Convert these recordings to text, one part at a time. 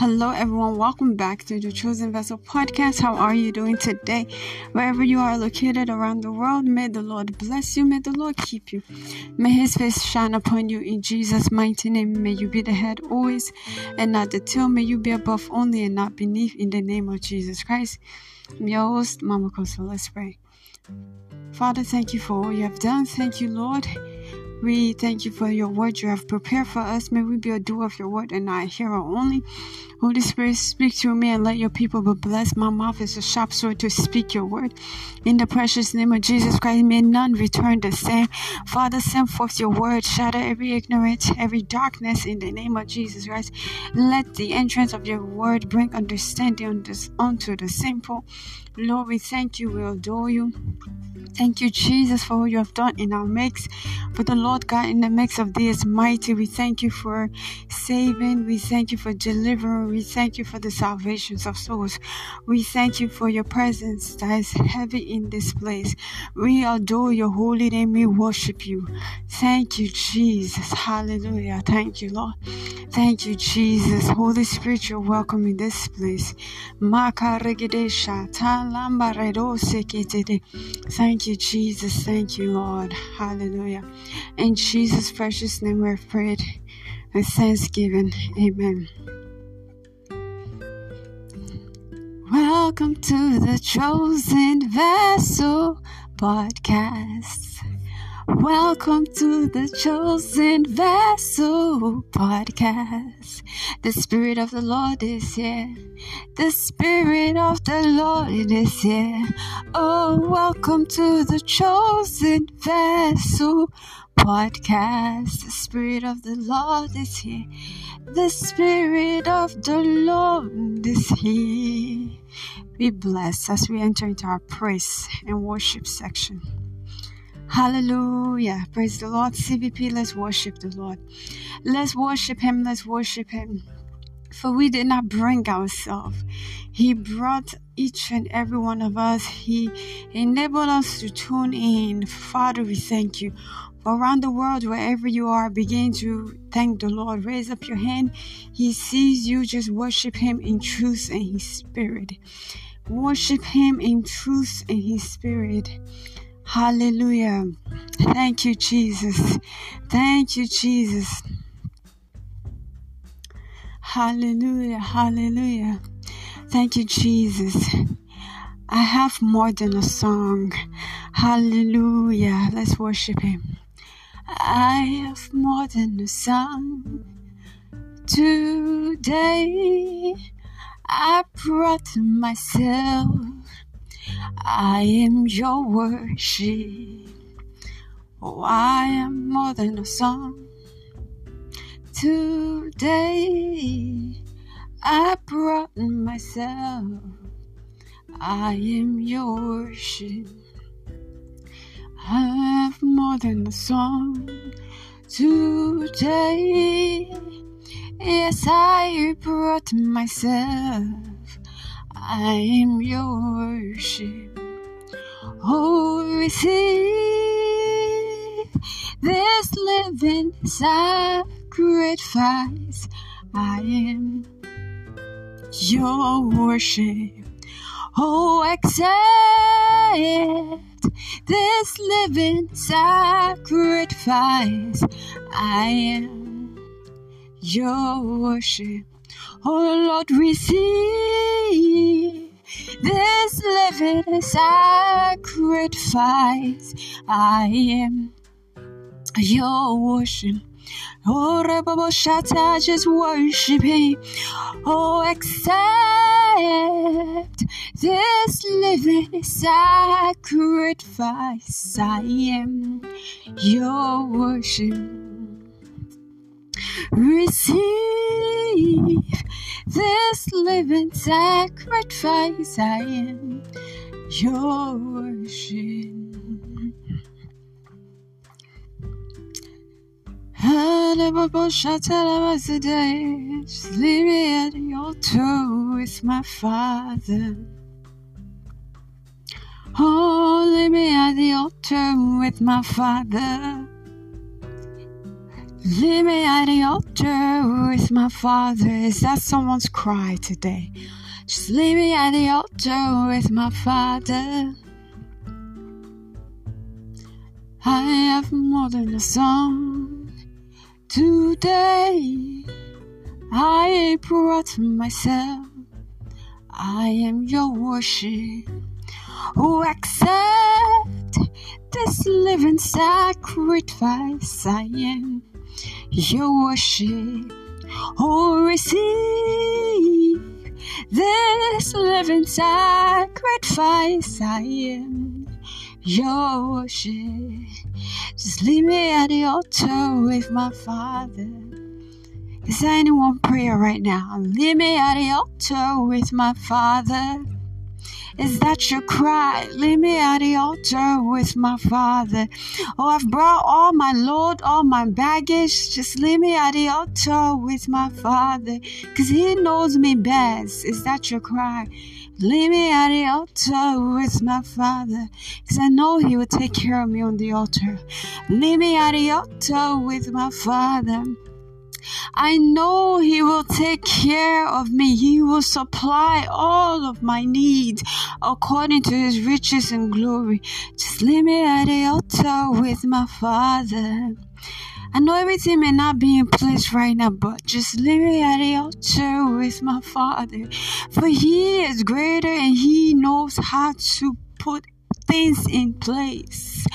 Hello, everyone. Welcome back to the Chosen Vessel podcast. How are you doing today? Wherever you are located around the world, may the Lord bless you. May the Lord keep you. May His face shine upon you in Jesus' mighty name. May you be the head always and not the tail. May you be above only and not beneath in the name of Jesus Christ. I'm your host, Mama Kosso. Let's pray. Father, thank you for all you have done. Thank you, Lord. We thank you for your word you have prepared for us. May we be a doer of your word and not a hearer only. Holy Spirit, speak through me and let your people be blessed. My mouth is a sharp sword to speak your word. In the precious name of Jesus Christ, may none return the same. Father, send forth your word, shatter every ignorance, every darkness in the name of Jesus Christ. Let the entrance of your word bring understanding unto the simple. Lord, we thank you, we adore you. Thank you, Jesus, for what you have done in our mix. For the Lord God in the mix of this mighty. We thank you for saving. We thank you for delivering. We thank you for the salvations of souls. We thank you for your presence that is heavy in this place. We adore your holy name. We worship you. Thank you, Jesus. Hallelujah. Thank you, Lord. Thank you, Jesus. Holy Spirit, you're welcome in this place. Thank you, Jesus. Thank you, Lord. Hallelujah. In Jesus' precious name we have prayed with thanksgiving. Amen. Welcome to the Chosen Vessel podcast. Welcome to the Chosen Vessel podcast. The Spirit of the Lord is here. The Spirit of the Lord is here. Oh, welcome to the Chosen Vessel podcast. The Spirit of the Lord is here. The Spirit of the Lord is here. Be blessed as we enter into our praise and worship section. Hallelujah. Praise the Lord. CVP, let's worship the Lord. Let's worship Him. Let's worship Him. For we did not bring ourselves. He brought each and every one of us. He enabled us to tune in. Father, we thank you. Around the world, wherever you are, begin to thank the Lord. Raise up your hand. He sees you. Just worship Him in truth and His Spirit. Worship Him in truth and His Spirit. Hallelujah. Thank you, Jesus. Thank you, Jesus. Hallelujah. Hallelujah. Thank you, Jesus. I have more than a song. Hallelujah. Let's worship Him. I have more than a song. Today I brought myself I am your worship. Oh, I am more than a song. Today I brought myself. I am your worship. I have more than a song. Today, yes, I brought myself. I am your worship. Oh, receive this living sacrifice. I am your worship. Oh, accept this living sacrifice. I am your worship. Oh Lord, receive this living sacrifice. I am your worship. Oh, Rebabo Shata, just worship. Oh, accept this living sacrifice. I am your worship. Receive this living sacrifice. I am your worship. Just leave me at your altar with my Father. Leave me at the altar with my Father. Leave me at the altar with my father. Is that someone's cry today? Just leave me at the altar with my father. I have more than a song today. I brought myself. I am your worship. Who accept this living sacrifice? I am your worship. Oh, receive this living sacrifice. I am your worship. Just leave me at the altar with my Father. Is there anyone prayer right now? Leave me at the altar with my Father. Is that your cry? Leave me at the altar with my Father. Oh, I've brought all my load, all my baggage. Just leave me at the altar with my Father. Cause He knows me best. Is that your cry? Leave me at the altar with my Father. Cause I know He will take care of me on the altar. Leave me at the altar with my Father. I know He will take care of me. He will supply all of my needs according to His riches and glory. Just leave me at the altar with my Father. I know everything may not be in place right now, but just leave me at the altar with my Father. For He is greater and He knows how to put things in place.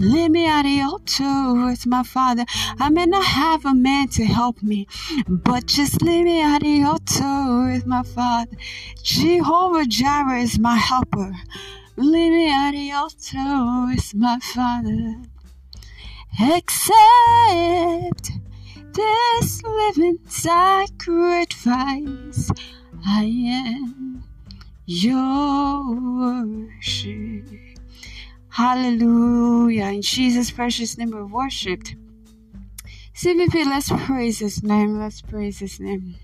Leave me at the altar with my father. I may not have a man to help me, but just leave me at the altar with my father. Jehovah Jireh is my helper. Leave me at the altar with my father. Accept this living sacrifice. I am your worship. Hallelujah. In Jesus' precious name we worshipped. CVP, let's praise his name. Let's praise his name.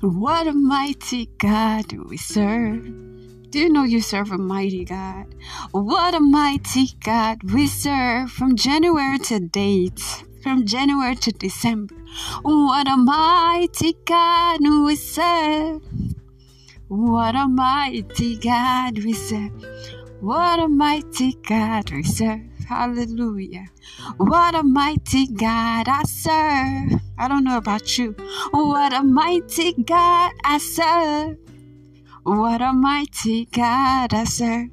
What a mighty God we serve. Do you know you serve a mighty God? What a mighty God we serve from January to date, from January to December. What a mighty God we serve. What a mighty God we serve. What a mighty God we serve. Hallelujah. What a mighty God I serve. I don't know about you. What a mighty God I serve. What a mighty God I serve.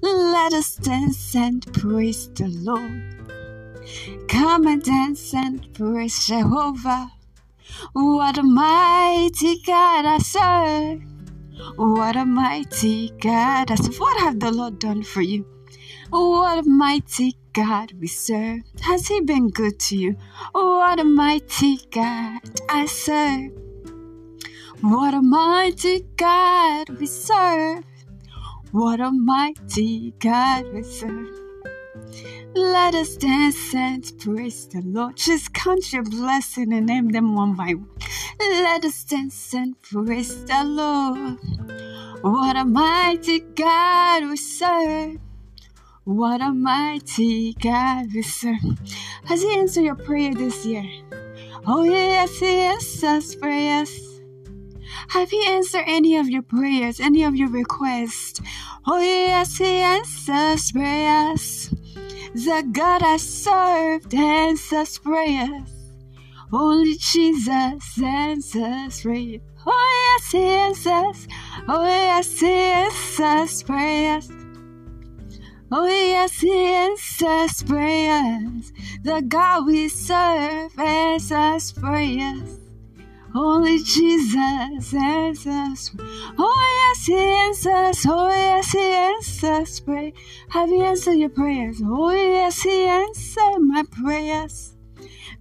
Let us dance and praise the Lord. Come and dance and praise Jehovah. What a mighty God I serve. What a mighty God. Said, What have the Lord done for you? What a mighty God we serve. Has He been good to you? What a mighty God I serve. What a mighty God we serve. What a mighty God we serve. Let us dance and praise the Lord. Just count your blessing and name them one by one. Let us dance and praise the Lord. What a mighty God we serve. What a mighty God we serve. Has He answered your prayer this year? Oh, yes, He answers prayers. Have He answered any of your prayers, any of your requests? Oh, yes, He answers prayers. The God I served answers prayers. Only Jesus answers prayers. Oh yes, He answers. Oh yes, He answers prayers. Oh yes, He answers prayers. The God we serve answers prayers. Only Jesus answers. Oh yes, He answers. Oh yes, He answers. Pray. Have you answered your prayers? Oh yes, He answered my prayers.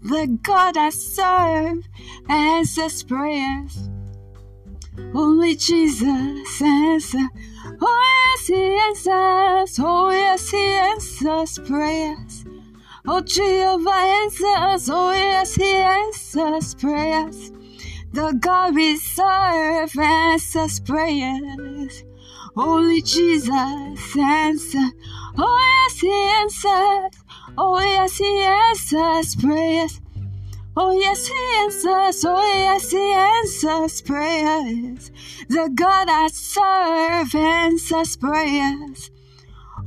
The God I serve answers prayers. Only Jesus answers. Oh yes, He answers. Oh yes, He answers prayers. Oh Jehovah answers. Oh yes, He answers prayers. The God we serve answers prayers. Only Jesus answers. Oh yes, He answers. Oh, yes, He answers prayers. Oh, yes, He answers. Oh, yes, He answers prayers. The God I serve answers prayers.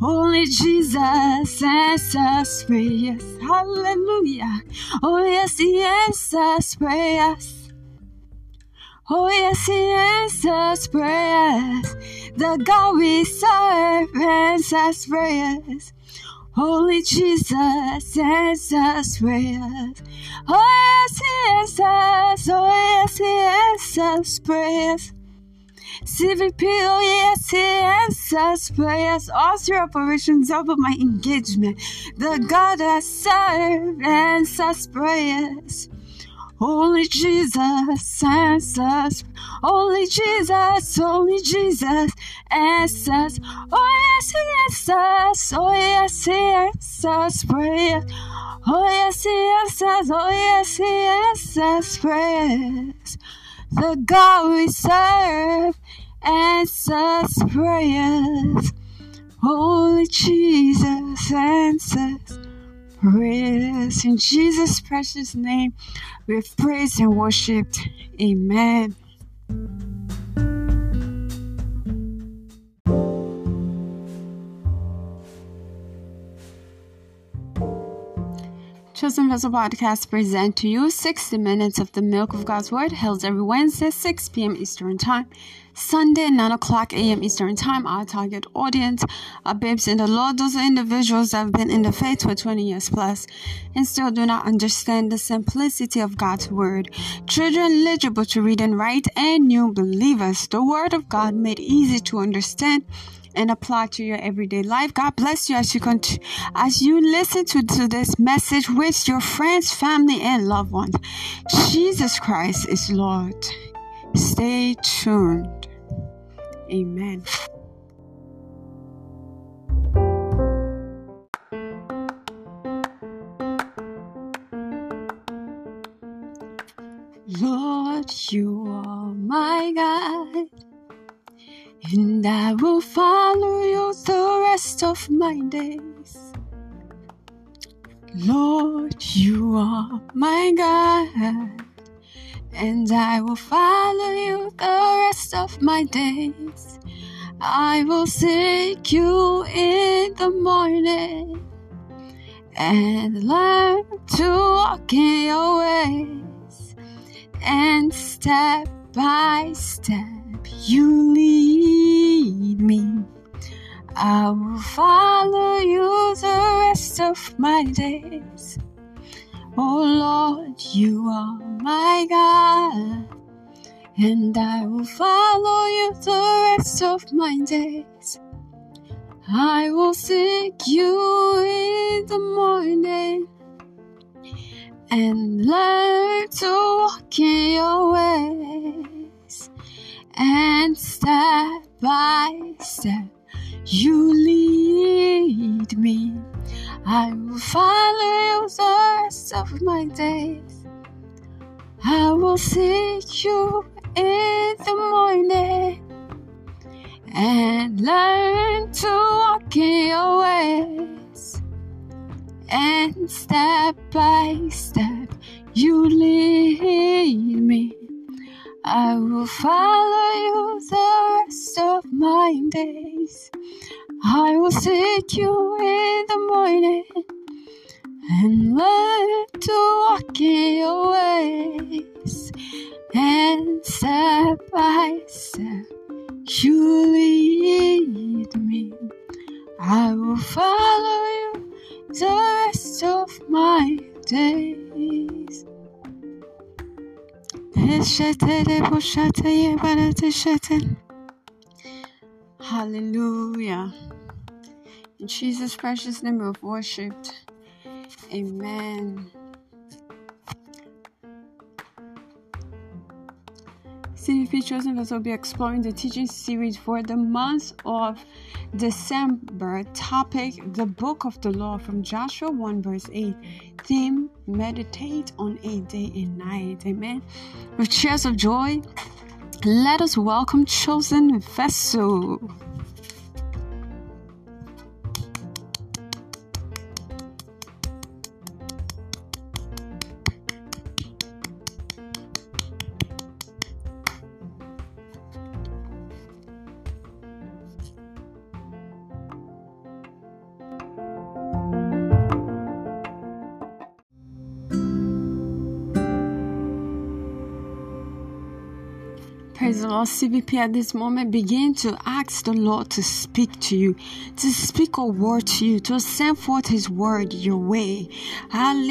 Only Jesus answers prayers. Hallelujah. Oh, yes, He answers prayers. Oh, yes, He answers prayers. The God we serve answers prayers. Holy Jesus answers prayers. Oh, yes, He answers. Oh, yes, He answers prayers. CVP, oh yes, he answers prayers all through operations of my engagement. The God I serve answers prayers. Only Jesus answers. Holy Jesus, Holy Jesus answers. Oh yes, he answers. Oh yes, he answers prayers. Oh yes, he answers. Oh yes, he answers prayers. The God we serve answers prayers. Holy Jesus answers prayers. In Jesus' precious name, we've praised and worshipped. Amen. Chosen Vessel Podcast present to you 60 minutes of the milk of God's Word, held every Wednesday, 6 p.m. Eastern Time. Sunday, 9 o'clock a.m. Eastern Time. Our target audience are babes in the Lord. Those are individuals that have been in the faith for 20 years plus and still do not understand the simplicity of God's Word. Children eligible to read and write and new believers. The Word of God made easy to understand and apply to your everyday life. God bless you as you continue, as you listen to, to this message with your friends, family, and loved ones. Jesus Christ is Lord. Stay tuned. Amen. Lord, you are my God and I will follow you the rest of my days. Lord, you are my God, and I will follow you the rest of my days. I will seek you in the morning and learn to walk in your ways, and step by step you lead me. I will follow you the rest of my days. Oh Lord, you are my God, and I will follow you the rest of my days. I will seek you in the morning and learn to walk in your ways and step by step you lead me. I will follow you the rest of my days. I will seek you in the morning and learn to walk in your ways. And step by step, you lead me. I will follow you the rest of my days. I will seek you in the morning and learn to walk in your ways. And step by step, you lead me. I will follow you the rest of my days. Hallelujah. In Jesus' precious name we've worshipped. Amen. CVP Chosen Vessel will be exploring the teaching series for the month of December. Topic The Book of the Law from Joshua 1 verse 8. Theme Meditate on a day and night. Amen. With cheers of joy, let us welcome Chosen Vessel. CVP at this moment, begin to ask the Lord to speak to you, to speak a word to you, to send forth His word your way. Lord,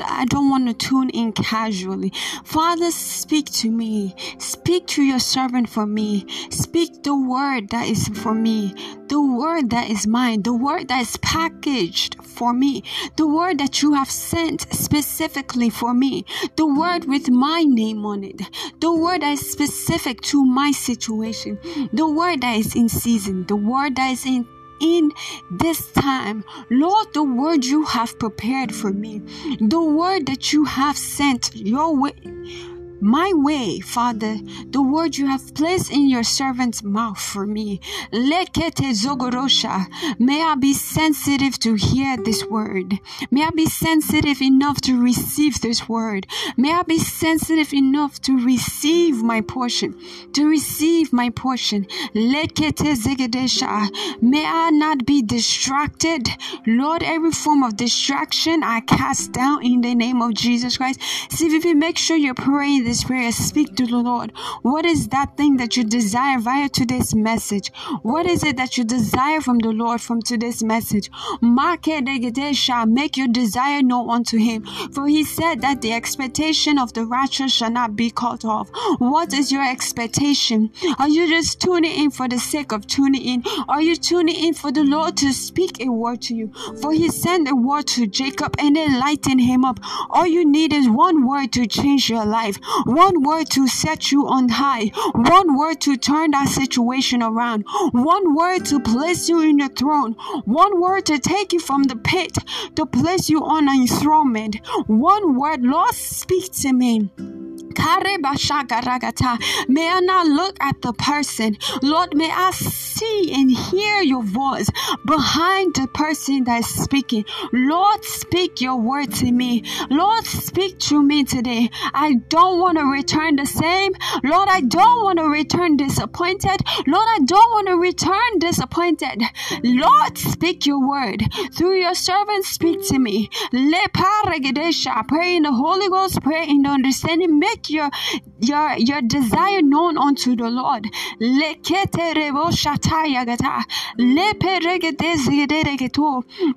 I don't want to tune in casually. Father, speak to me. Speak to your servant for me. Speak the word that is for me, the word that is mine, the word that is packaged for me, the word that you have sent specifically for me, the word with my name on it, the word that is specific to my situation, the word that is in season, the word that is in in this time. Lord, the word you have prepared for me, the word that you have sent your way my way, Father, the word you have placed in your servant's mouth for me. Lekete zogorosha. May I be sensitive to hear this word. May I be sensitive enough to receive this word. May I be sensitive enough to receive my portion, to receive my portion. Lekete zegedesha. May I not be distracted. Lord, every form of distraction I cast down in the name of Jesus Christ. CVP, make sure you're praying this prayer, speak to the Lord. What is that thing that you desire via today's message? What is it that you desire from the Lord from today's message? Make your desire known unto Him. For He said that the expectation of the righteous shall not be cut off. What is your expectation? Are you just tuning in for the sake of tuning in? Are you tuning in for the Lord to speak a word to you? For He sent a word to Jacob and enlighten him up. All you need is one word to change your life one word to set you on high, one word to turn that situation around, one word to place you in your throne, one word to take you from the pit to place you on an enthronement, one word, Lord, speak to me. May I not look at the person. Lord, may I see and hear your voice behind the person that is speaking. Lord, speak your word to me. Lord, speak to me today. I don't want to return the same. Lord, I don't want to return disappointed. Lord, I don't want to return disappointed. Lord, speak your word. Through your servant, speak to me. Pray in the Holy Ghost, pray in the understanding. Make your your your desire known unto the Lord.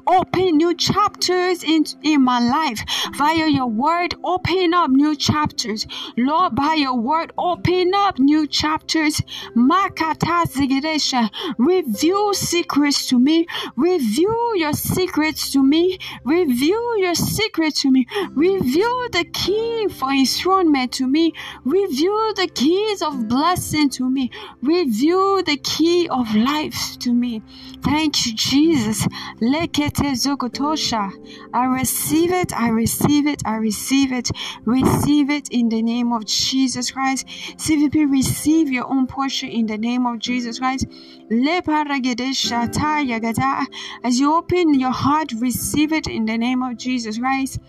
Open new chapters in, in my life via your word. Open up new chapters. Lord, by your word, open up new chapters. Reveal secrets to me. Reveal your secrets to me. Reveal your secrets to me. Reveal the key for enthronement to me. Reveal the keys of blessing to me. Reveal the key of life to me. Thank you, Jesus. I receive it. I receive it. I receive it. Receive it in the name of Jesus Christ. CVP, receive your own portion in the name of Jesus Christ. As you open your heart, receive it in the name of Jesus Christ.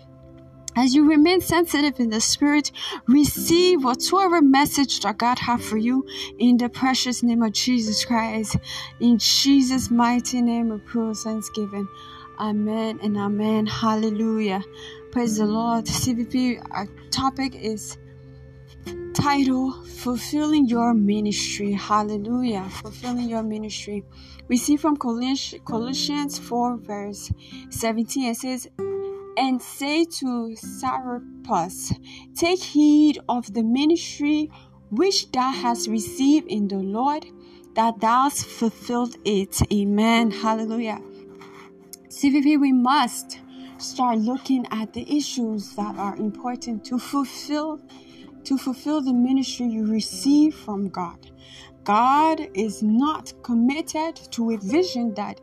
As you remain sensitive in the spirit, receive whatsoever message that God have for you in the precious name of Jesus Christ. In Jesus' mighty name, we pray thanksgiving. Amen and amen. Hallelujah. Praise the Lord. CVP, our topic is title Fulfilling Your Ministry. Hallelujah. Fulfilling Your Ministry. We see from Colossians 4, verse 17, it says, and say to Archippus, Take heed of the ministry which thou hast received in the Lord, that thou hast fulfilled it. Amen. Hallelujah. CVP, we must start looking at the issues that are important to fulfill to fulfill the ministry you receive from God. God is not committed to a vision that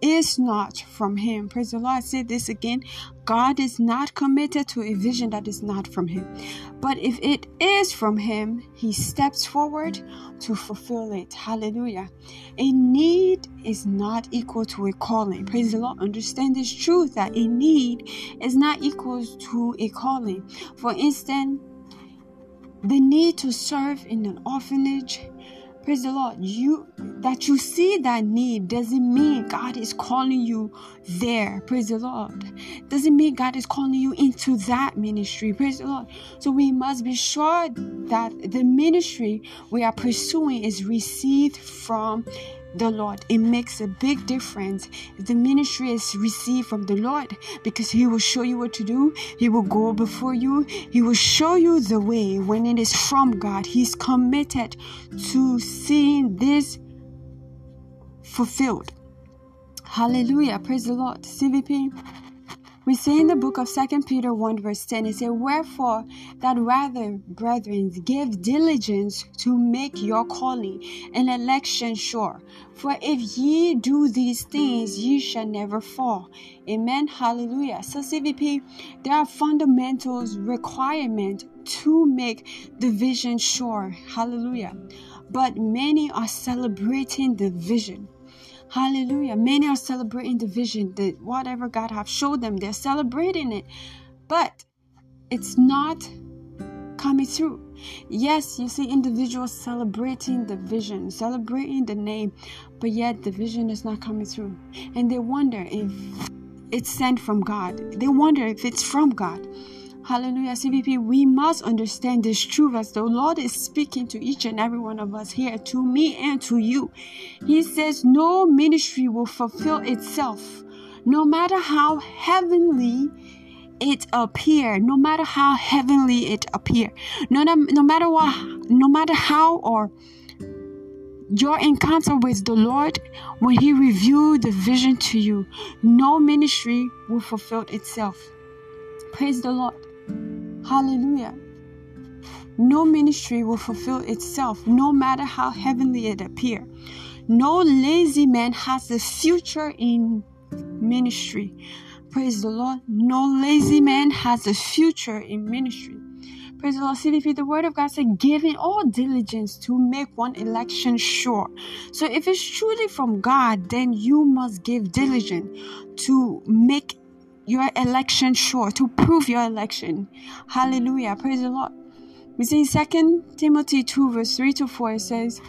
is not from him. Praise the Lord. I say this again. God is not committed to a vision that is not from him. But if it is from him, he steps forward to fulfill it. Hallelujah. A need is not equal to a calling. Praise the Lord. Understand this truth that a need is not equal to a calling. For instance, the need to serve in an orphanage Praise the Lord. You that you see that need doesn't mean God is calling you there. Praise the Lord. Doesn't mean God is calling you into that ministry. Praise the Lord. So we must be sure that the ministry we are pursuing is received from the Lord. It makes a big difference. If the ministry is received from the Lord because He will show you what to do, He will go before you, He will show you the way when it is from God. He's committed to seeing this fulfilled. Hallelujah. Praise the Lord. CVP. We see in the book of Second Peter 1 verse 10, it says, Wherefore that rather, brethren, give diligence to make your calling and election sure. For if ye do these things, ye shall never fall. Amen. Hallelujah. So CVP, there are fundamentals requirement to make the vision sure. Hallelujah. But many are celebrating the vision Hallelujah. Many are celebrating the vision that whatever God have showed them, they're celebrating it. But it's not coming through. Yes, you see individuals celebrating the vision, celebrating the name, but yet the vision is not coming through. And they wonder if it's sent from God. They wonder if it's from God. Hallelujah, CVP. We must understand this truth as the Lord is speaking to each and every one of us here, to me and to you. He says, No ministry will fulfill itself, no matter how heavenly it appear no matter how heavenly it appear no, no matter what no matter how or your encounter with the lord when he revealed the vision to you no ministry will fulfill itself praise the lord Hallelujah. No ministry will fulfill itself, no matter how heavenly it appear. No lazy man has a future in ministry. Praise the Lord. No lazy man has a future in ministry. Praise the Lord. CVP, the word of God said, giving all diligence to make one election sure. So if it's truly from God, then you must give diligence to make your election sure, to prove your election. Hallelujah. Praise the Lord. We see in 2 Timothy 2, verse 3 to 4, it says,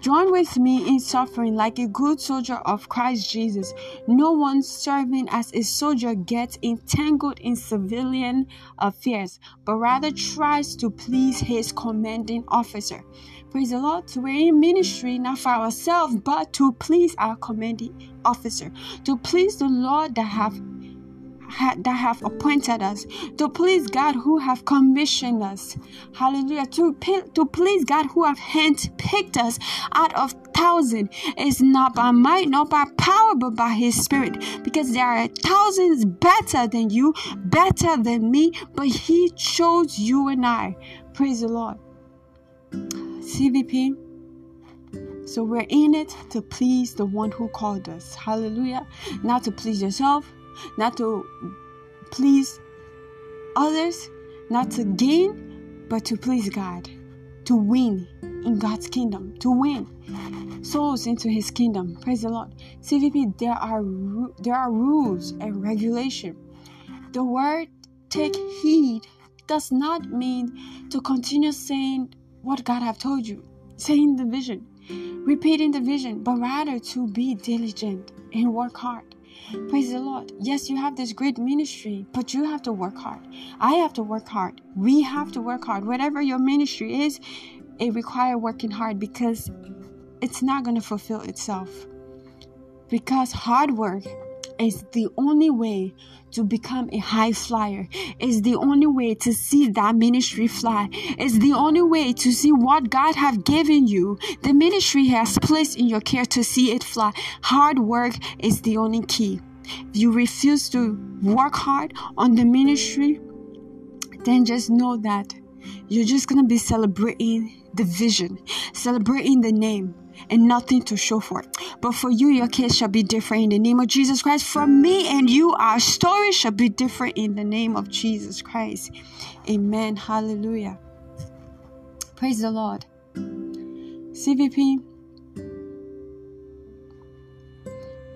Join with me in suffering like a good soldier of Christ Jesus. No one serving as a soldier gets entangled in civilian affairs, but rather tries to please his commanding officer. Praise the Lord. We're in ministry not for ourselves, but to please our commanding officer, to please the Lord that have that have appointed us, to please God who have commissioned us. Hallelujah. To, to please God who have handpicked us out of thousand is not by might, not by power, but by his spirit. Because there are thousands better than you, better than me, but he chose you and I. Praise the Lord. CVP. So we're in it to please the one who called us. Hallelujah. Not to please yourself, not to please others, not to gain, but to please God, to win in God's kingdom, to win souls into His kingdom. Praise the Lord. CVP, there are there are rules and regulation. The word "take heed" does not mean to continue saying what God have told you, saying the vision, repeating the vision, but rather to be diligent and work hard. Praise the Lord. Yes, you have this great ministry, but you have to work hard. I have to work hard. We have to work hard. Whatever your ministry is, it requires working hard because it's not going to fulfill itself. Because hard work is the only way to become a high flyer. Is the only way to see that ministry fly. Is the only way to see what God have given you. The ministry has placed in your care to see it fly. Hard work is the only key. If you refuse to work hard on the ministry, then just know that you're just gonna be celebrating the vision, celebrating the name, and nothing to show for it. But for you, your case shall be different in the name of Jesus Christ. For me and you, our story shall be different in the name of Jesus Christ. Amen. Hallelujah. Praise the Lord. CVP.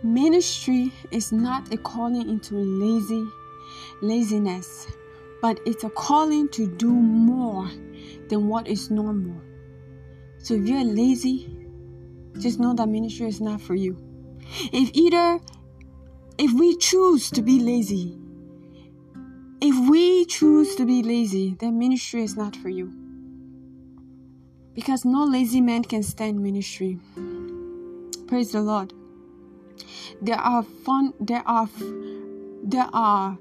Ministry is not a calling into lazy laziness, but it's a calling to do more than what is normal. So if you're lazy, just know that ministry is not for you. If either, if we choose to be lazy, if we choose to be lazy, then ministry is not for you. Because no lazy man can stand ministry. Praise the Lord. There are fun there are there are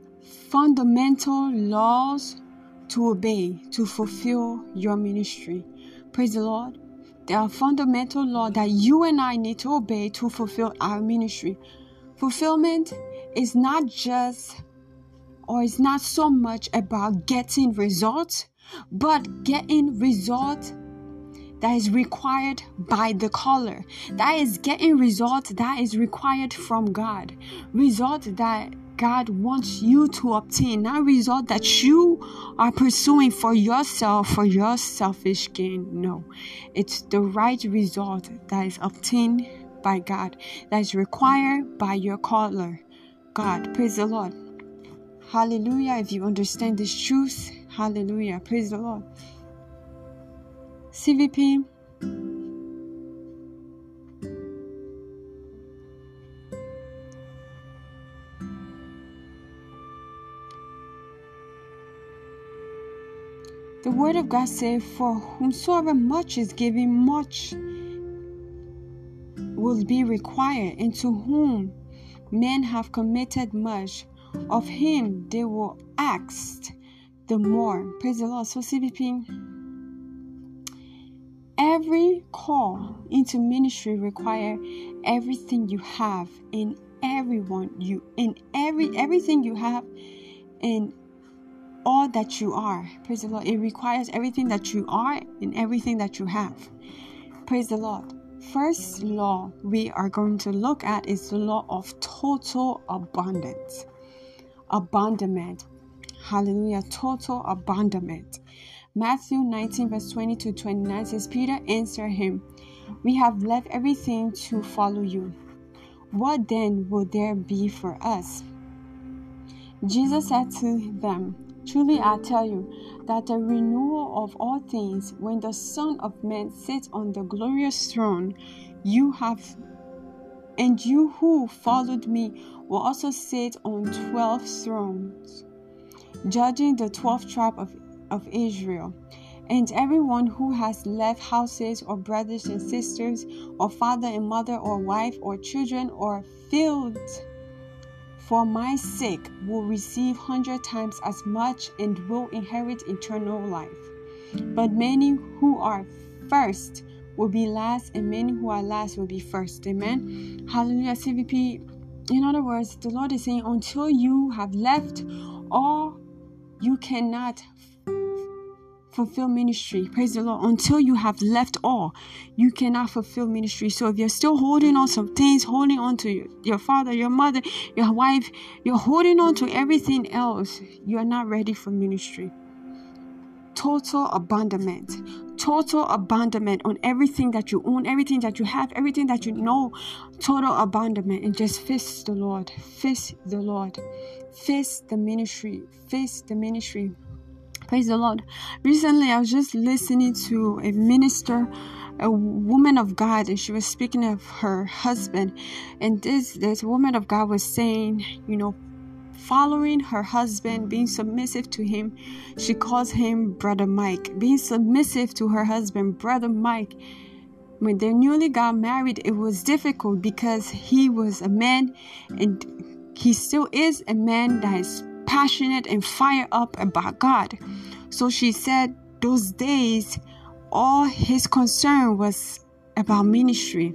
fundamental laws to obey to fulfill your ministry. Praise the Lord. There are fundamental laws that you and I need to obey to fulfill our ministry. Fulfillment is not just or it's not so much about getting results, but getting results that is required by the caller. That is getting results that is required from God. Results that God wants you to obtain, not result that you are pursuing for yourself, for your selfish gain. No, it's the right result that is obtained by God, that is required by your caller. God, praise the Lord. Hallelujah. If you understand this truth, hallelujah. Praise the Lord. CVP The word of God says, For whomsoever much is given, much will be required, and to whom men have committed much, of him they will ask the more. Praise the Lord. So, CVP, every call into ministry require everything you have in everyone you in every everything you have in all that you are. Praise the Lord. It requires everything that you are and everything that you have. Praise the Lord. First law we are going to look at is the law of total abundance. Abandonment. Hallelujah. Total abandonment. Matthew 19, verse 20 to 29 says, Peter answered him, We have left everything to follow you. What then will there be for us? Jesus said to them, Truly I tell you that the renewal of all things, when the Son of Man sits on the glorious throne, you have and you who followed me will also sit on twelve thrones, judging the twelve tribes of, of Israel. And everyone who has left houses or brothers and sisters, or father and mother, or wife, or children, or fields, for my sake will receive hundred times as much and will inherit eternal life. But many who are first will be last, and many who are last will be first. Amen. Hallelujah. CVP. In other words, the Lord is saying, until you have left all, you cannot fulfill ministry. Praise the Lord. Until you have left all, you cannot fulfill ministry. So if you're still holding on some things, holding on to your father, your mother, your wife, you're holding on to everything else, you're not ready for ministry. Total abandonment. Total abandonment on everything that you own, everything that you have, everything that you know. Total abandonment and just face the Lord. Face the Lord. Face the ministry. Face the ministry. Praise the Lord. Recently, I was just listening to a minister, a woman of God, and she was speaking of her husband. And this, this woman of God was saying, you know, following her husband, being submissive to him. She calls him Brother Mike. Being submissive to her husband, Brother Mike. When they newly got married, it was difficult because he was a man and he still is a man that is passionate and fired up about God. So she said those days, all his concern was about ministry.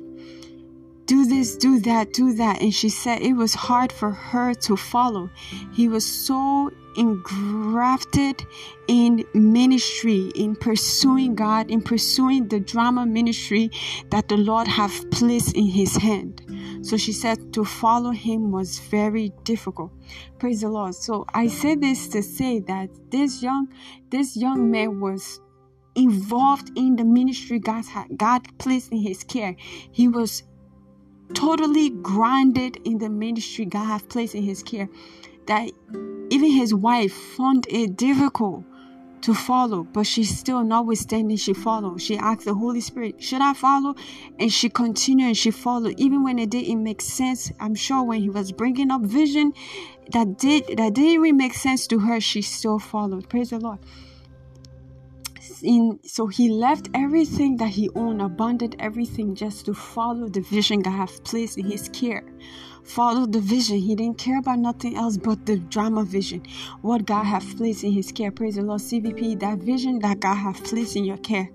Do this, do that, do that. And she said it was hard for her to follow. He was so engrafted in ministry, in pursuing God, in pursuing the drama ministry that the Lord have placed in his hand. So she said to follow him was very difficult. Praise the Lord. So I say this to say that this young this young man was involved in the ministry God had God placed in his care. He was totally grounded in the ministry God had placed in his care. That even his wife found it difficult to follow, but she still, notwithstanding, she followed. She asked the Holy Spirit, Should I follow? And she continued and she followed, even when it didn't make sense. I'm sure when he was bringing up vision that did that didn't really make sense to her, she still followed. Praise the Lord. In, so he left everything that he owned, abandoned everything just to follow the vision God have placed in his care followed the vision. He didn't care about nothing else but the drama vision, what God have placed in his care. Praise the Lord, CVP, that vision that God have placed in your care.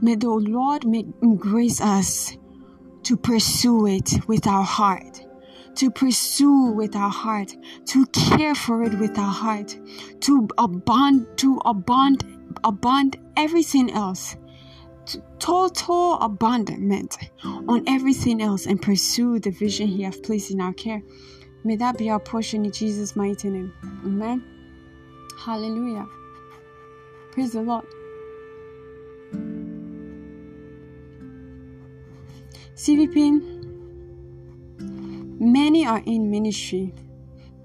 May the Lord make grace us to pursue it with our heart to pursue with our heart, to care for it with our heart, to abond, to abond, abond everything else total abandonment on everything else and pursue the vision He has placed in our care. May that be our portion in Jesus' mighty name. Amen. Hallelujah. Praise the Lord. CVP Many are in ministry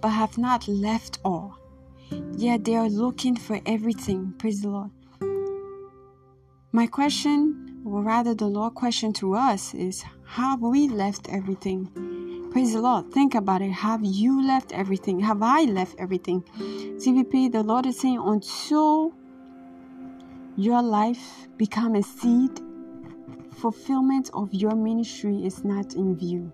but have not left all. Yet they are looking for everything. Praise the Lord. My question, or rather the Lord question to us is have we left everything? Praise the Lord. Think about it. Have you left everything? Have I left everything? CVP, the Lord is saying until your life become a seed fulfillment of your ministry is not in view.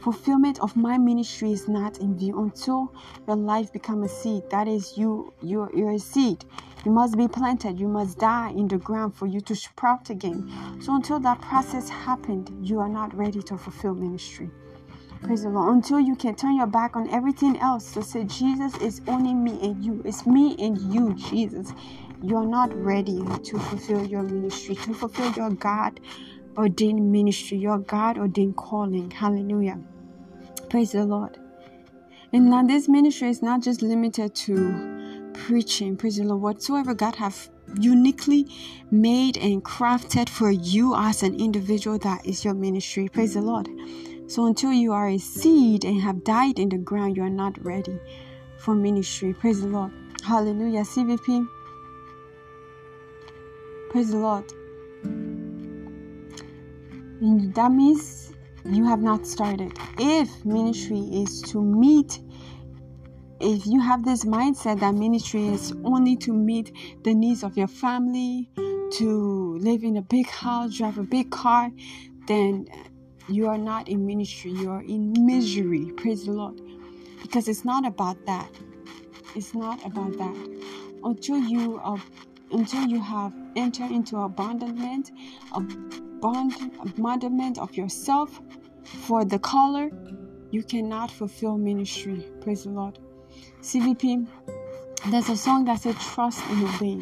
Fulfillment of my ministry is not in view until your life become a seed. That is you you're, you're a seed. You must be planted. You must die in the ground for you to sprout again. So until that process happened, you are not ready to fulfill ministry. Praise the Lord. Until you can turn your back on everything else to say, Jesus is only me and you. It's me and you, Jesus. You are not ready to fulfill your ministry, to fulfill your God ordained ministry, your God ordained calling. Hallelujah. Praise the Lord. And now this ministry is not just limited to preaching. Praise the Lord. Whatsoever God have uniquely made and crafted for you as an individual, that is your ministry. Praise the Lord. So until you are a seed and have died in the ground, you are not ready for ministry. Praise the Lord. Hallelujah. CVP. Praise the Lord. That means you have not started. If ministry is to meet, if you have this mindset that ministry is only to meet the needs of your family, to live in a big house, drive a big car, then you are not in ministry. You are in misery. Praise the Lord. Because it's not about that. It's not about that. Until you are, until you have entered into abandonment, bond abandonment of yourself for the color, you cannot fulfill ministry. Praise the Lord. CVP, there's a song that says trust and obey.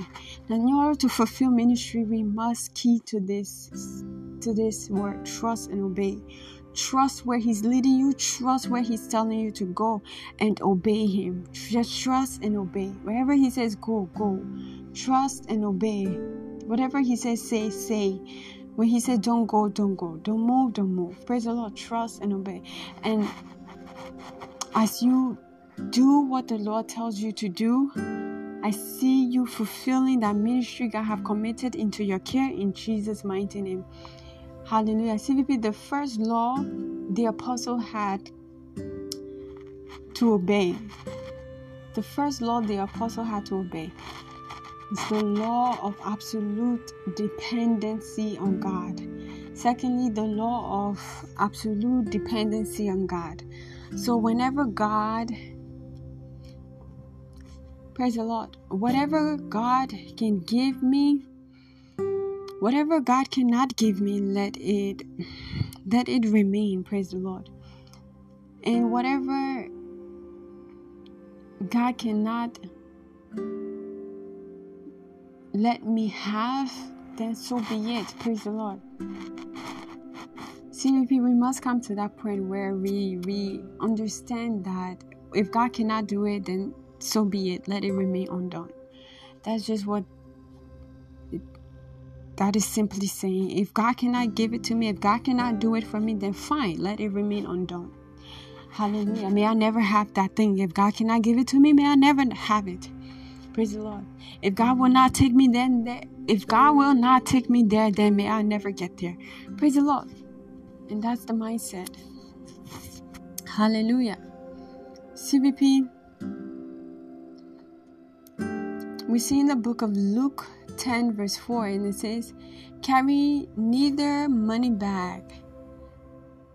And in order to fulfill ministry, we must key to this to this word, trust and obey. Trust where He's leading you, trust where He's telling you to go, and obey Him. Just trust and obey. Wherever He says go, go. Trust and obey. Whatever He says, say, say when he said don't go don't go don't move don't move praise the lord trust and obey. And as you do what the lord tells you to do i see you fulfilling that ministry god have committed into your care in jesus mighty name. Hallelujah. Cvp the first law the apostle had to obey. The first law the apostle had to obey it's the law of absolute dependency on God. Secondly, the law of absolute dependency on God. So, whenever God, praise the Lord, whatever God can give me, whatever God cannot give me, let it let it remain. Praise the Lord. And whatever God cannot let me have, then so be it. Praise the Lord. CVP, we must come to that point where we we understand that if God cannot do it, then so be it. Let it remain undone. That's just what it, that is simply saying. If God cannot give it to me, if God cannot do it for me, then fine, let it remain undone. Hallelujah. May I never have that thing. If God cannot give it to me, may I never have it. Praise the Lord. If God will not take me then there, if God will not take me there, then may I never get there. Praise the Lord. And that's the mindset. Hallelujah. CVP. We see in the book of Luke 10, verse 4, and it says, Carry neither money bag,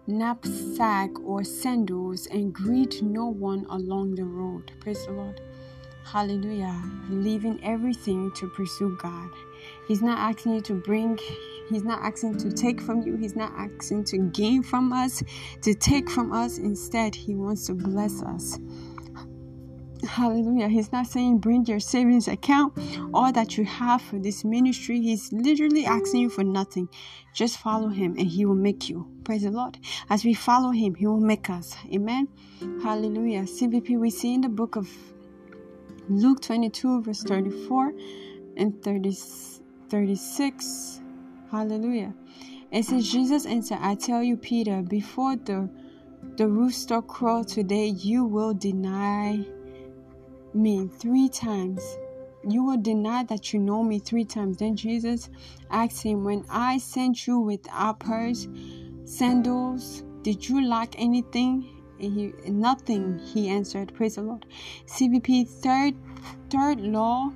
knapsack, or sandals, and greet no one along the road. Praise the Lord. Hallelujah. Leaving everything to pursue God. He's not asking you to bring, He's not asking to take from you, He's not asking to gain from us, to take from us. Instead, He wants to bless us. Hallelujah. He's not saying bring your savings account, all that you have for this ministry. He's literally asking you for nothing. Just follow him and he will make you. Praise the Lord. As we follow him, he will make us. Amen. Hallelujah. CVP, we see in the book of Luke 22, verse 34 and 30, 36. Hallelujah. It says, Jesus answered, I tell you, Peter, before the the rooster crow today, you will deny me three times. You will deny that you know me three times. Then Jesus asked him, When I sent you with purse, sandals, did you lack anything? He, nothing, he answered. Praise the Lord. CVP third third law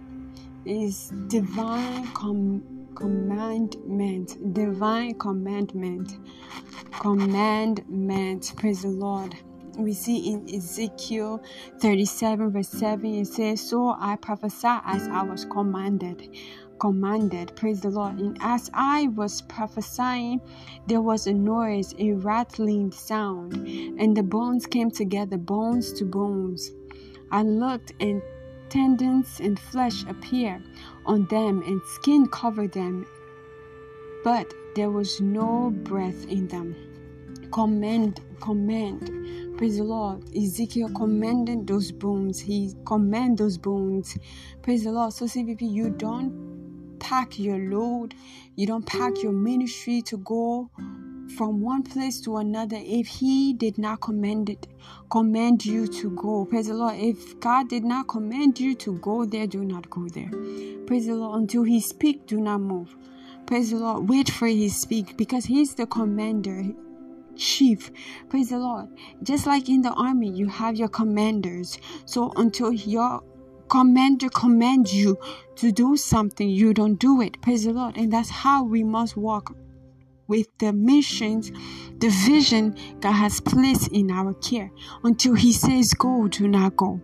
is divine com- commandment. Divine commandment. Commandment. Praise the Lord we see in Ezekiel 37, verse 7, it says, So I prophesied as I was commanded. Commanded, praise the Lord. And as I was prophesying, there was a noise, a rattling sound, and the bones came together, bones to bones. I looked, and tendons and flesh appeared on them, and skin covered them, but there was no breath in them. Command, command Praise the Lord. Ezekiel commanded those bones. He commanded those bones. Praise the Lord. So CVP, you don't pack your load. You don't pack your ministry to go from one place to another if he did not command it command you to go praise the lord if god did not command you to go there do not go there praise the lord until he speak do not move praise the lord wait for his speak because he's the commander chief. Praise the Lord. Just like in the army, you have your commanders. So until your commander commands you to do something, you don't do it. Praise the Lord. And that's how we must walk with the missions, the vision God has placed in our care. Until He says go, do not go.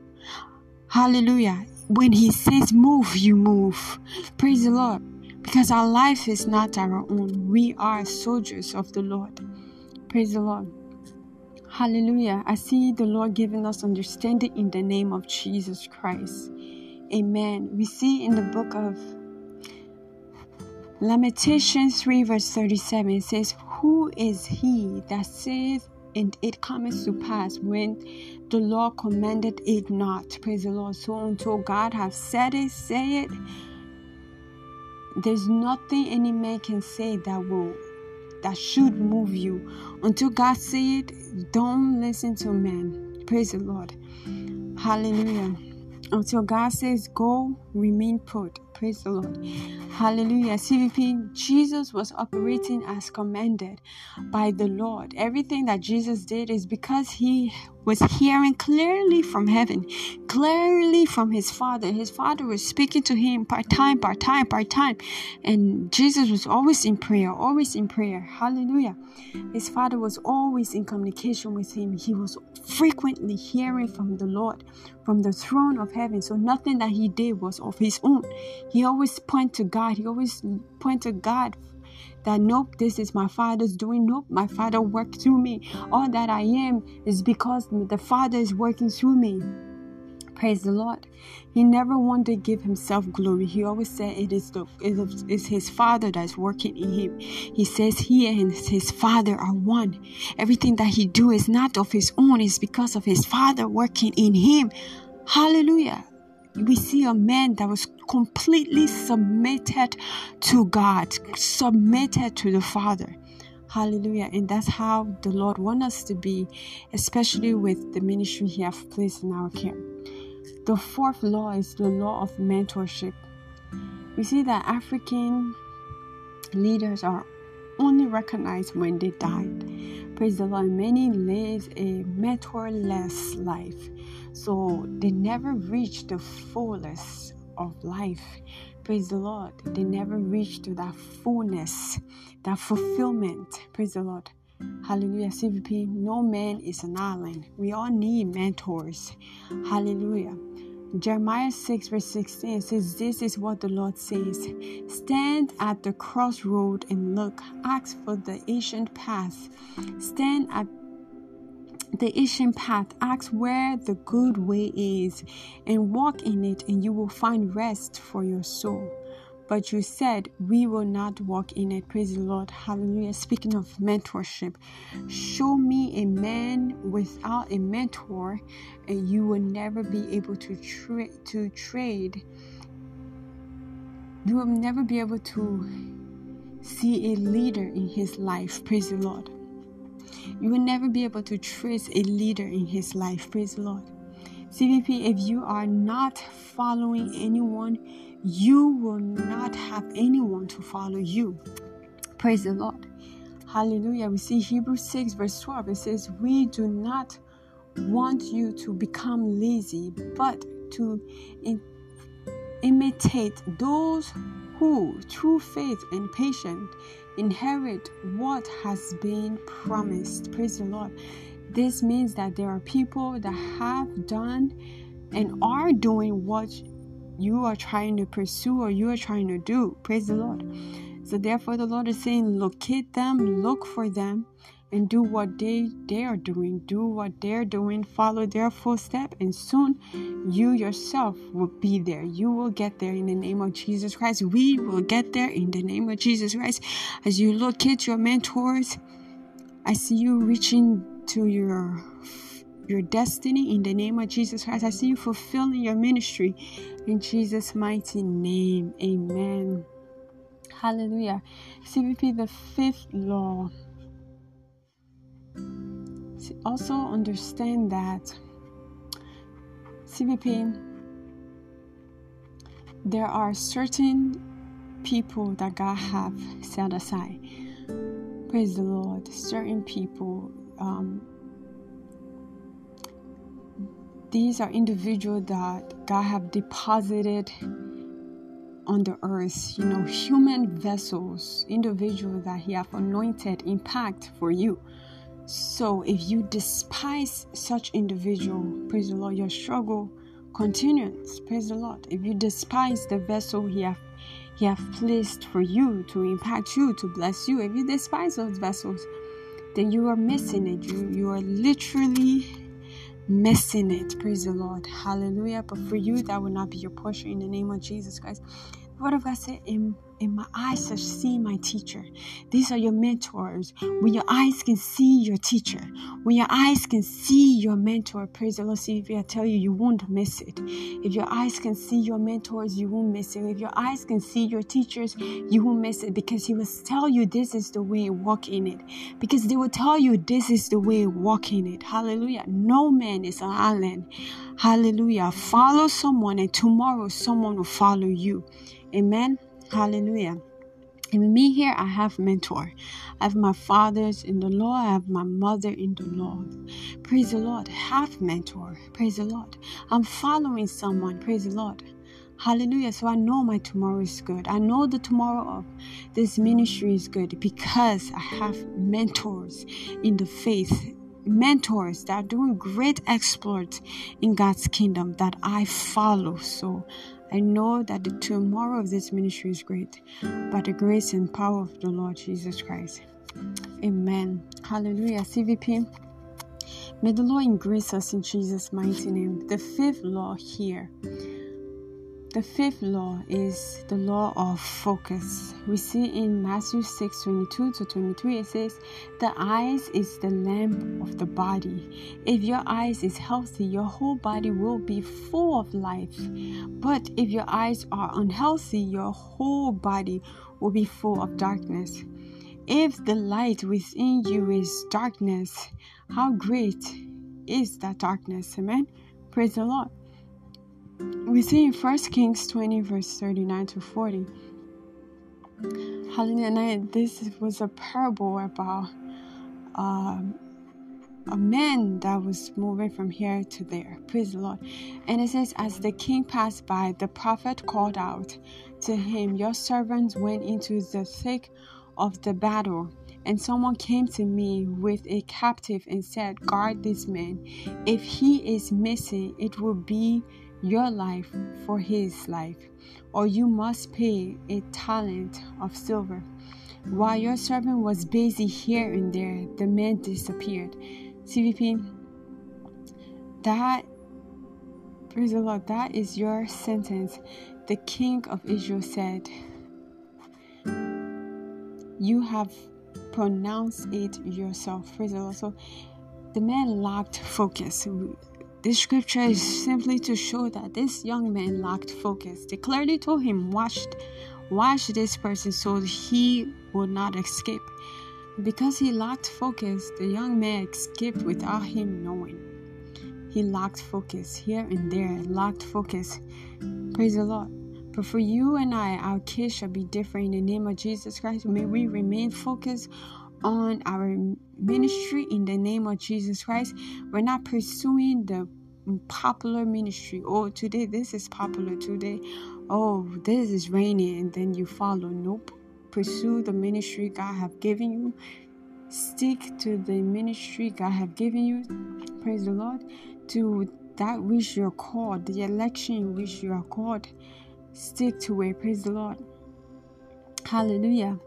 Hallelujah. When He says move, you move. Praise the Lord. Because our life is not our own. We are soldiers of the Lord. Praise the Lord. Hallelujah. I see the Lord giving us understanding in the name of Jesus Christ. Amen. We see in the book of Lamentations 3, verse 37, it says, Who is he that saith, and it cometh to pass when the Lord commanded it not? Praise the Lord. So until God has said it, say it. There's nothing any man can say that will that should move you. Until God said, don't listen to men. Praise the Lord. Hallelujah. Until God says, go, remain put. Praise the Lord. Hallelujah. CVP, Jesus was operating as commanded by the Lord. Everything that Jesus did is because he was hearing clearly from heaven, clearly from his father. His father was speaking to him part time, part time, part time. And Jesus was always in prayer, always in prayer. Hallelujah. His father was always in communication with him. He was frequently hearing from the Lord, from the throne of heaven. So nothing that he did was of his own. He always pointed to God. He always pointed to God that nope, this is my Father's doing. Nope, my Father worked through me. All that I am is because the Father is working through me. Praise the Lord. He never wanted to give himself glory. He always said it is the it is his Father that's working in him. He says he and his Father are one. Everything that he do is not of his own. It's because of his Father working in him. Hallelujah we see a man that was completely submitted to God, submitted to the Father. Hallelujah. And that's how the Lord wants us to be, especially with the ministry He has placed in our care. The fourth law is the law of mentorship. We see that African leaders are only recognized when they died. Praise the Lord. Many live a mentorless life, so they never reach the fullest of life. Praise the Lord. They never reach to that fullness, that fulfillment. Praise the Lord. Hallelujah. CVP, no man is an island. We all need mentors. Hallelujah. Jeremiah 6, verse 16 says, This is what the Lord says Stand at the crossroad and look, ask for the ancient path. Stand at the ancient path, ask where the good way is, and walk in it, and you will find rest for your soul. But you said, We will not walk in it. Praise the Lord. Hallelujah. Speaking of mentorship, show me a man without a mentor, and you will never be able to, tra- to trade. You will never be able to see a leader in his life. Praise the Lord. You will never be able to trace a leader in his life. Praise the Lord. CVP, if you are not following anyone, you will not have anyone to follow you. Praise the Lord. Hallelujah. We see Hebrews 6, verse 12. It says, We do not want you to become lazy, but to in- imitate those who, through faith and patience, inherit what has been promised. Praise the Lord. This means that there are people that have done and are doing what you are trying to pursue or you are trying to do. Praise the Lord. So therefore the Lord is saying locate them, look for them and do what they they are doing. Do what they're doing, follow their footstep and soon you yourself will be there. You will get there in the name of Jesus Christ. We will get there in the name of Jesus Christ. As you locate your mentors, I see you reaching to your your destiny in the name of Jesus Christ. I see you fulfilling your ministry in Jesus' mighty name. Amen. Hallelujah. CVP, the fifth law. Also understand that CVP, there are certain people that God have set aside. Praise the Lord. Certain people um, these are individuals that God have deposited on the earth, you know, human vessels, individuals that He have anointed, impact for you. So if you despise such individual, praise the Lord, your struggle continues. Praise the Lord. If you despise the vessel He have He have placed for you to impact you, to bless you, if you despise those vessels, then you are missing it. You you are literally missing it. Praise the Lord. Hallelujah. But for you, that will not be your portion in the name of Jesus Christ. The word of God said, in my eyes shall see my teacher. These are your mentors. When your eyes can see your teacher, when your eyes can see your mentor, praise the Lord. See, if I tell you, you won't miss it. If your eyes can see your mentors, you won't miss it. If your eyes can see your teachers, you won't miss it because He will tell you this is the way, walk in it. Because they will tell you this is the way, walk in it. Hallelujah. No man is an island. Hallelujah. Follow someone, and tomorrow someone will follow you. Amen. Hallelujah. And me here, I have mentor. I have my fathers in the Lord. I have my mother in the Lord. Praise the Lord. Have mentor. Praise the Lord. I'm following someone. Praise the Lord. Hallelujah. So I know my tomorrow is good. I know the tomorrow of this ministry is good because I have mentors in the faith. Mentors that are doing great exploits in God's kingdom that I follow. So I know that the tomorrow of this ministry is great by the grace and power of the Lord Jesus Christ. Amen. Hallelujah. CVP. May the Lord increase us in Jesus' mighty name. The fifth law here the fifth law is the law of focus. We see in Matthew 6 22 to 23, it says, The eyes is the lamp of the body. If your eyes is healthy, your whole body will be full of life. But if your eyes are unhealthy, your whole body will be full of darkness. If the light within you is darkness, how great is that darkness? Amen. Praise the Lord. We see in 1 Kings 20, verse 39 to 40. Hallelujah. This was a parable about um, a man that was moving from here to there. Praise the Lord. And it says, As the king passed by, the prophet called out to him, Your servants went into the thick of the battle. And someone came to me with a captive and said, Guard this man. If he is missing, it will be your life for his life, or you must pay a talent of silver. While your servant was busy here and there, the man disappeared. CVP, that, praise the Lord, that is your sentence. The king of Israel said, You have pronounced it yourself. Praise the Lord. So the man lacked focus. This scripture is simply to show that this young man lacked focus. They clearly told him, Watch, watch this person so he would not escape. Because he lacked focus, the young man escaped without him knowing. He lacked focus here and there, lacked focus. Praise the Lord. But for you and I, our case shall be different in the name of Jesus Christ. May we remain focused on our ministry in the name of Jesus Christ. We're not pursuing the popular ministry. Oh, today this is popular. Today, oh, this is raining, and then you follow. Nope pursue the ministry God have given you. Stick to the ministry God have given you. Praise the Lord. To that which you're called, the election which you are called. Stick to it. Praise the Lord. Hallelujah.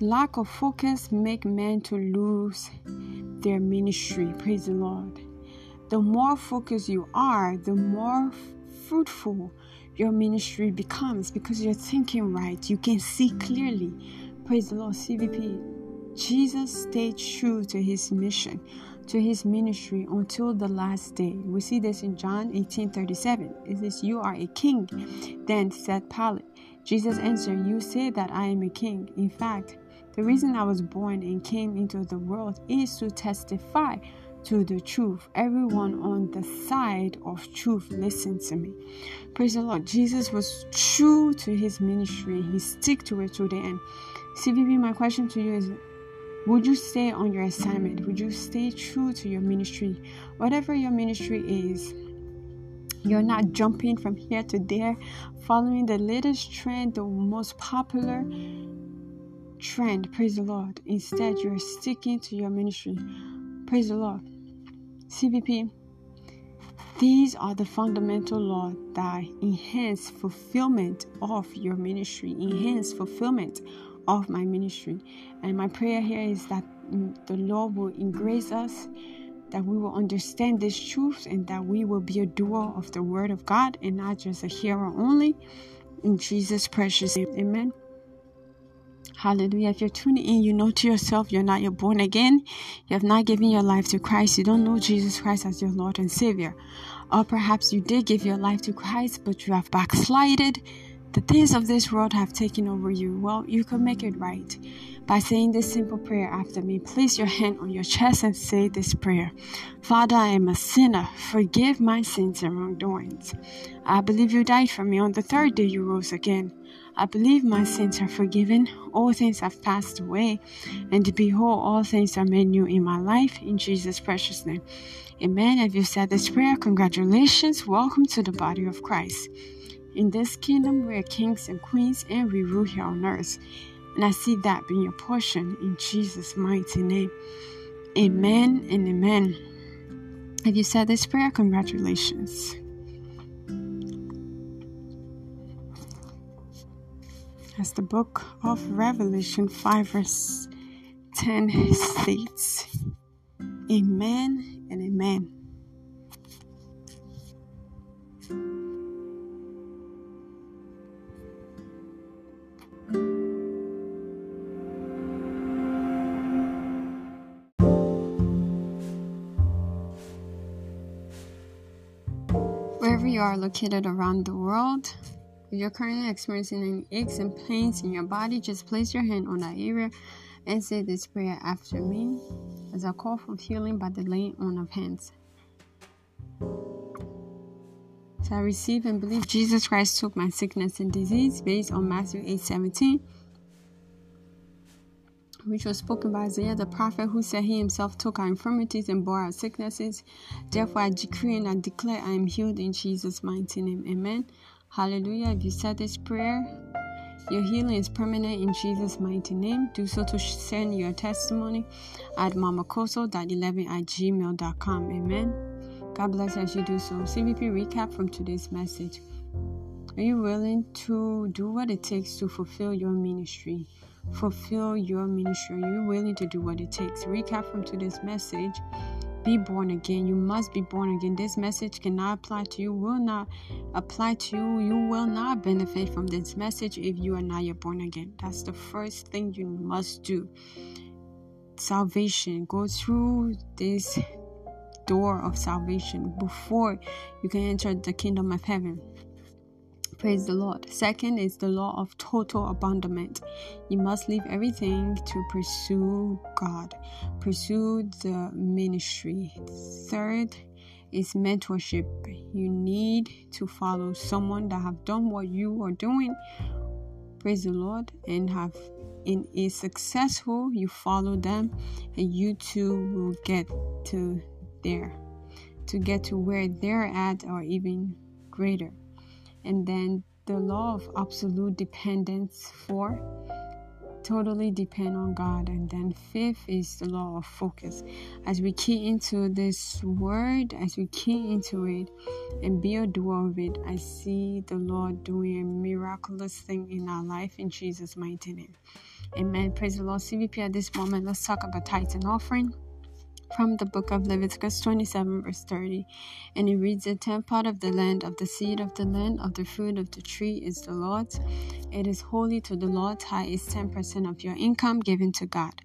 Lack of focus make men to lose their ministry. Praise the Lord. The more focused you are, the more fruitful your ministry becomes because you're thinking right. You can see clearly. Praise the Lord, CVP. Jesus stayed true to his mission, to his ministry until the last day. We see this in John 18 37. It says, You are a king. Then said Pilate, Jesus answered, You say that I am a king. In fact, the reason I was born and came into the world is to testify to the truth. Everyone on the side of truth listen to me. Praise the Lord. Jesus was true to his ministry. He stick to it to the end. CVP, my question to you is would you stay on your assignment? Would you stay true to your ministry? Whatever your ministry is, you're not jumping from here to there, following the latest trend, the most popular trend. Praise the Lord. Instead, you're sticking to your ministry. Praise the Lord. CVP. These are the fundamental laws that enhance fulfillment of your ministry, enhance fulfillment of my ministry. And my prayer here is that mm, the Lord will embrace us, that we will understand this truth, and that we will be a doer of the word of God and not just a hearer only. In Jesus' precious name, amen. Hallelujah. If you're tuning in, you know to yourself you're not you're born again. You have not given your life to Christ. You don't know Jesus Christ as your Lord and Savior. Or perhaps you did give your life to Christ, but you have backslided. The things of this world have taken over you. Well, you can make it right by saying this simple prayer after me. Place your hand on your chest and say this prayer Father, I am a sinner. Forgive my sins and wrongdoings. I believe you died for me. On the third day, you rose again. I believe my sins are forgiven, all things have passed away, and behold, all things are made new in my life, in Jesus' precious name. Amen. If you said this prayer, congratulations. Welcome to the body of Christ. In this kingdom, we are kings and queens, and we rule here on earth. And I see that being your portion in Jesus' mighty name. Amen and amen. If you said this prayer, congratulations. As the book of Revelation 5, verse 10 states. Amen and amen. Wherever you are located around the world, if you're currently experiencing any aches and pains in your body, just place your hand on that area and say this prayer after me as a call for healing by the laying on of hands. So I receive and believe Jesus Christ took my sickness and disease based on Matthew 8 17 which was spoken by Isaiah the prophet, who said he himself took our infirmities and bore our sicknesses. Therefore, I decree and I declare I am healed in Jesus' mighty name. Amen. Hallelujah. If you said this prayer, your healing is permanent in Jesus' mighty name. Do so to send your testimony at mamakoso.11 at gmail.com. Amen. God bless as you do so. CVP recap from today's message. Are you willing to do what it takes to fulfill your ministry? fulfill your ministry. You're willing to do what it takes. Recap from today's message. Be born again. You must be born again. This message cannot apply to you, will not apply to you. You will not benefit from this message if you are not yet born again. That's the first thing you must do. Salvation. Go through this door of salvation before you can enter the kingdom of heaven. Praise the Lord. Second is the law of total abandonment. You must leave everything to pursue God, pursue the ministry. Third is mentorship. You need to follow someone that have done what you are doing. Praise the Lord and have and is successful. You follow them, and you too will get to there, to get to where they're at or even greater and then the law of absolute dependence for totally depend on God. And then fifth is the law of focus. As we key into this word, as we key into it and be a doer of it, I see the Lord doing a miraculous thing in our life in Jesus' mighty name. Amen. Praise the Lord. CVP at this moment, let's talk about tithes and offering from the book of Leviticus 27, verse 30. And it reads, The tenth part of the land, of the seed of the land, of the fruit of the tree is the Lord's. It is holy to the Lord. High is 10% of your income given to God.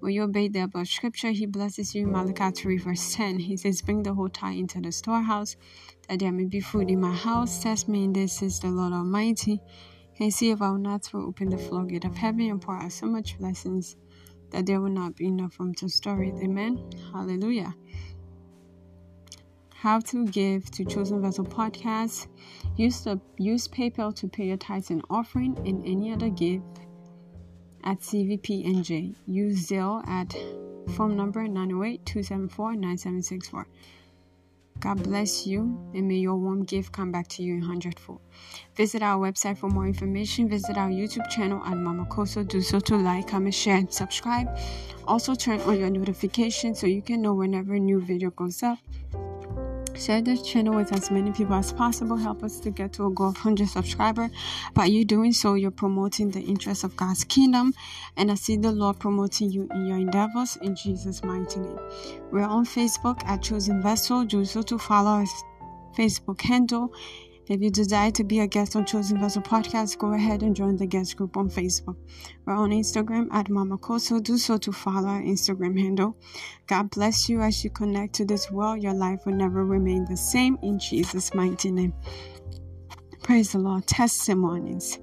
When you obey the above scripture, he blesses you. Malachi 3, verse 10. He says, Bring the whole tithe into the storehouse, that there may be food in my house. Test me in this, is the Lord Almighty. And see if I will not throw open the floodgate of heaven and pour out so much blessings that there will not be enough room to store it. Amen. Hallelujah. How to give to Chosen Vessel Podcast. Use the use PayPal to pay your tithes and offering and any other gift at CVPNJ. Use Zelle at phone number 908 274 9764. God bless you and may your warm gift come back to you in hundredfold. Visit our website for more information. Visit our YouTube channel at Mama Kosso. Do so to like, comment, share, and subscribe. Also turn on your notifications so you can know whenever a new video goes up. Share this channel with as many people as possible. Help us to get to a goal of 100 subscribers. By you doing so, you're promoting the interests of God's kingdom. And I see the Lord promoting you in your endeavors in Jesus' mighty name. We're on Facebook at Chosen Vessel. Do so to follow us Facebook handle if you desire to be a guest on Chosen Vessel Podcast, go ahead and join the guest group on Facebook. We're on Instagram at Mama Kosso. Do so to follow our Instagram handle. God bless you as you connect to this world. Your life will never remain the same in Jesus' mighty name. Praise the Lord. Testimonies.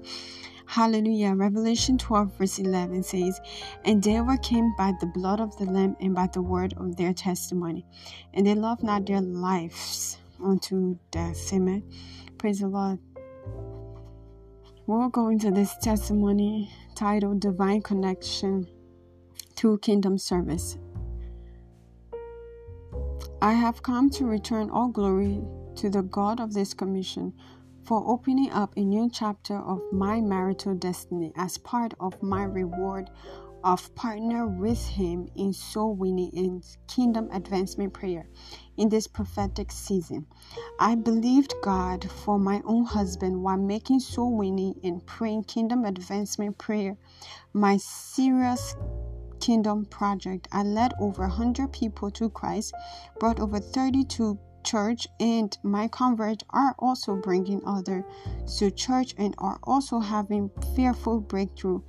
Hallelujah. Revelation 12, verse 11 says, And they overcame by the blood of the Lamb and by the word of their testimony. And they loved not their lives unto death. Amen. Praise the Lord. We'll go into this testimony titled Divine Connection to Kingdom Service. I have come to return all glory to the God of this commission for opening up a new chapter of my marital destiny as part of my reward of partner with him in soul winning and kingdom advancement prayer in this prophetic season. I believed God for my own husband while making soul winning and praying kingdom advancement prayer my serious kingdom project. I led over 100 people to Christ, brought over 32 church, and my converts are also bringing others to church and are also having fearful breakthrough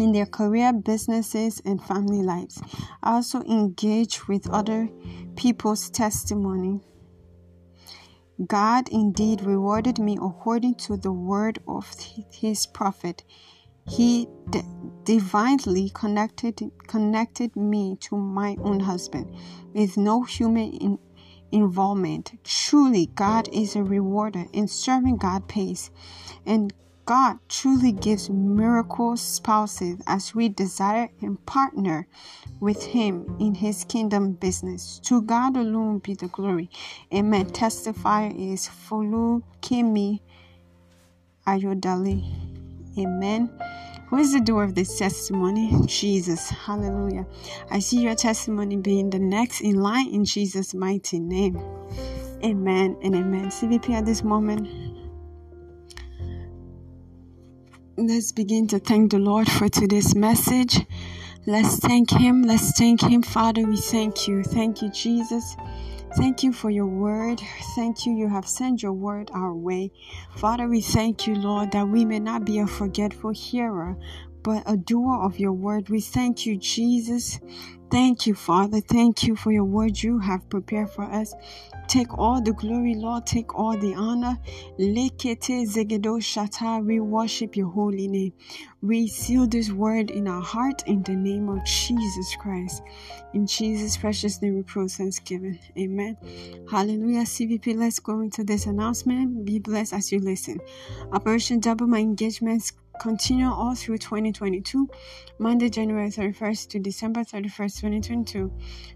in their career, businesses, and family lives. I also engage with other people's testimony. God indeed rewarded me according to the word of his prophet. He d- divinely connected connected me to my own husband with no human in, involvement. Truly, God is a rewarder, and serving God pays. And God truly gives miracle spouses as we desire and partner with Him in His kingdom business. To God alone be the glory. Amen. Testifier is Fulu Kimi Ayodali. Amen. Who is the door of this testimony? Jesus. Hallelujah. I see your testimony being the next in line in Jesus' mighty name. Amen and amen. CVP at this moment Let's begin to thank the Lord for today's message. Let's thank Him. Let's thank Him. Father, we thank you. Thank you, Jesus. Thank you for your word. Thank you. You have sent your word our way. Father, we thank you, Lord, that we may not be a forgetful hearer, but a doer of your word. We thank you, Jesus. Thank you, Father. Thank you for your word you have prepared for us. Take all the glory, Lord. Take all the honor. Lekete zegedo shata. We worship your holy name. We seal this word in our heart in the name of Jesus Christ. In Jesus' precious name, we pray thanksgiving. Amen. Hallelujah. CVP, let's go into this announcement. Be blessed as you listen. Operation Double My Engagements continue all through 2022, Monday, January 31st to December 31st, 2022.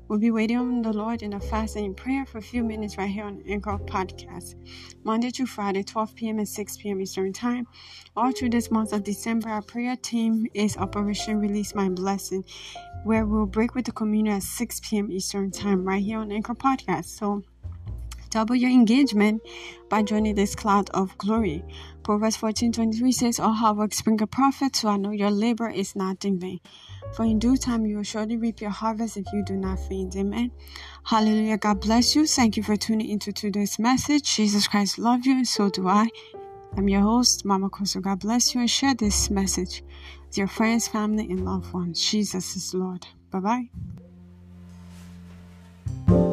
We'll be waiting on the Lord in a fast and in prayer for a few minutes right here on Anchor Podcast. Monday to Friday, 12 p.m. and 6 p.m. Eastern Time. All through this month of December, our prayer team is Operation Release My Blessing, where we'll break with the community at 6 p.m. Eastern Time right here on Anchor Podcast. So, double your engagement by joining this cloud of glory. Proverbs 14:23 says, All hard work bring a profit, so I know your labor is not in vain. For in due time you will surely reap your harvest if you do not faint. Amen. Hallelujah. God bless you. Thank you for tuning into today's message. Jesus Christ love you, and so do I. I'm your host, Mama Kosso. God bless you and share this message with your friends, family, and loved ones. Jesus is Lord. Bye bye.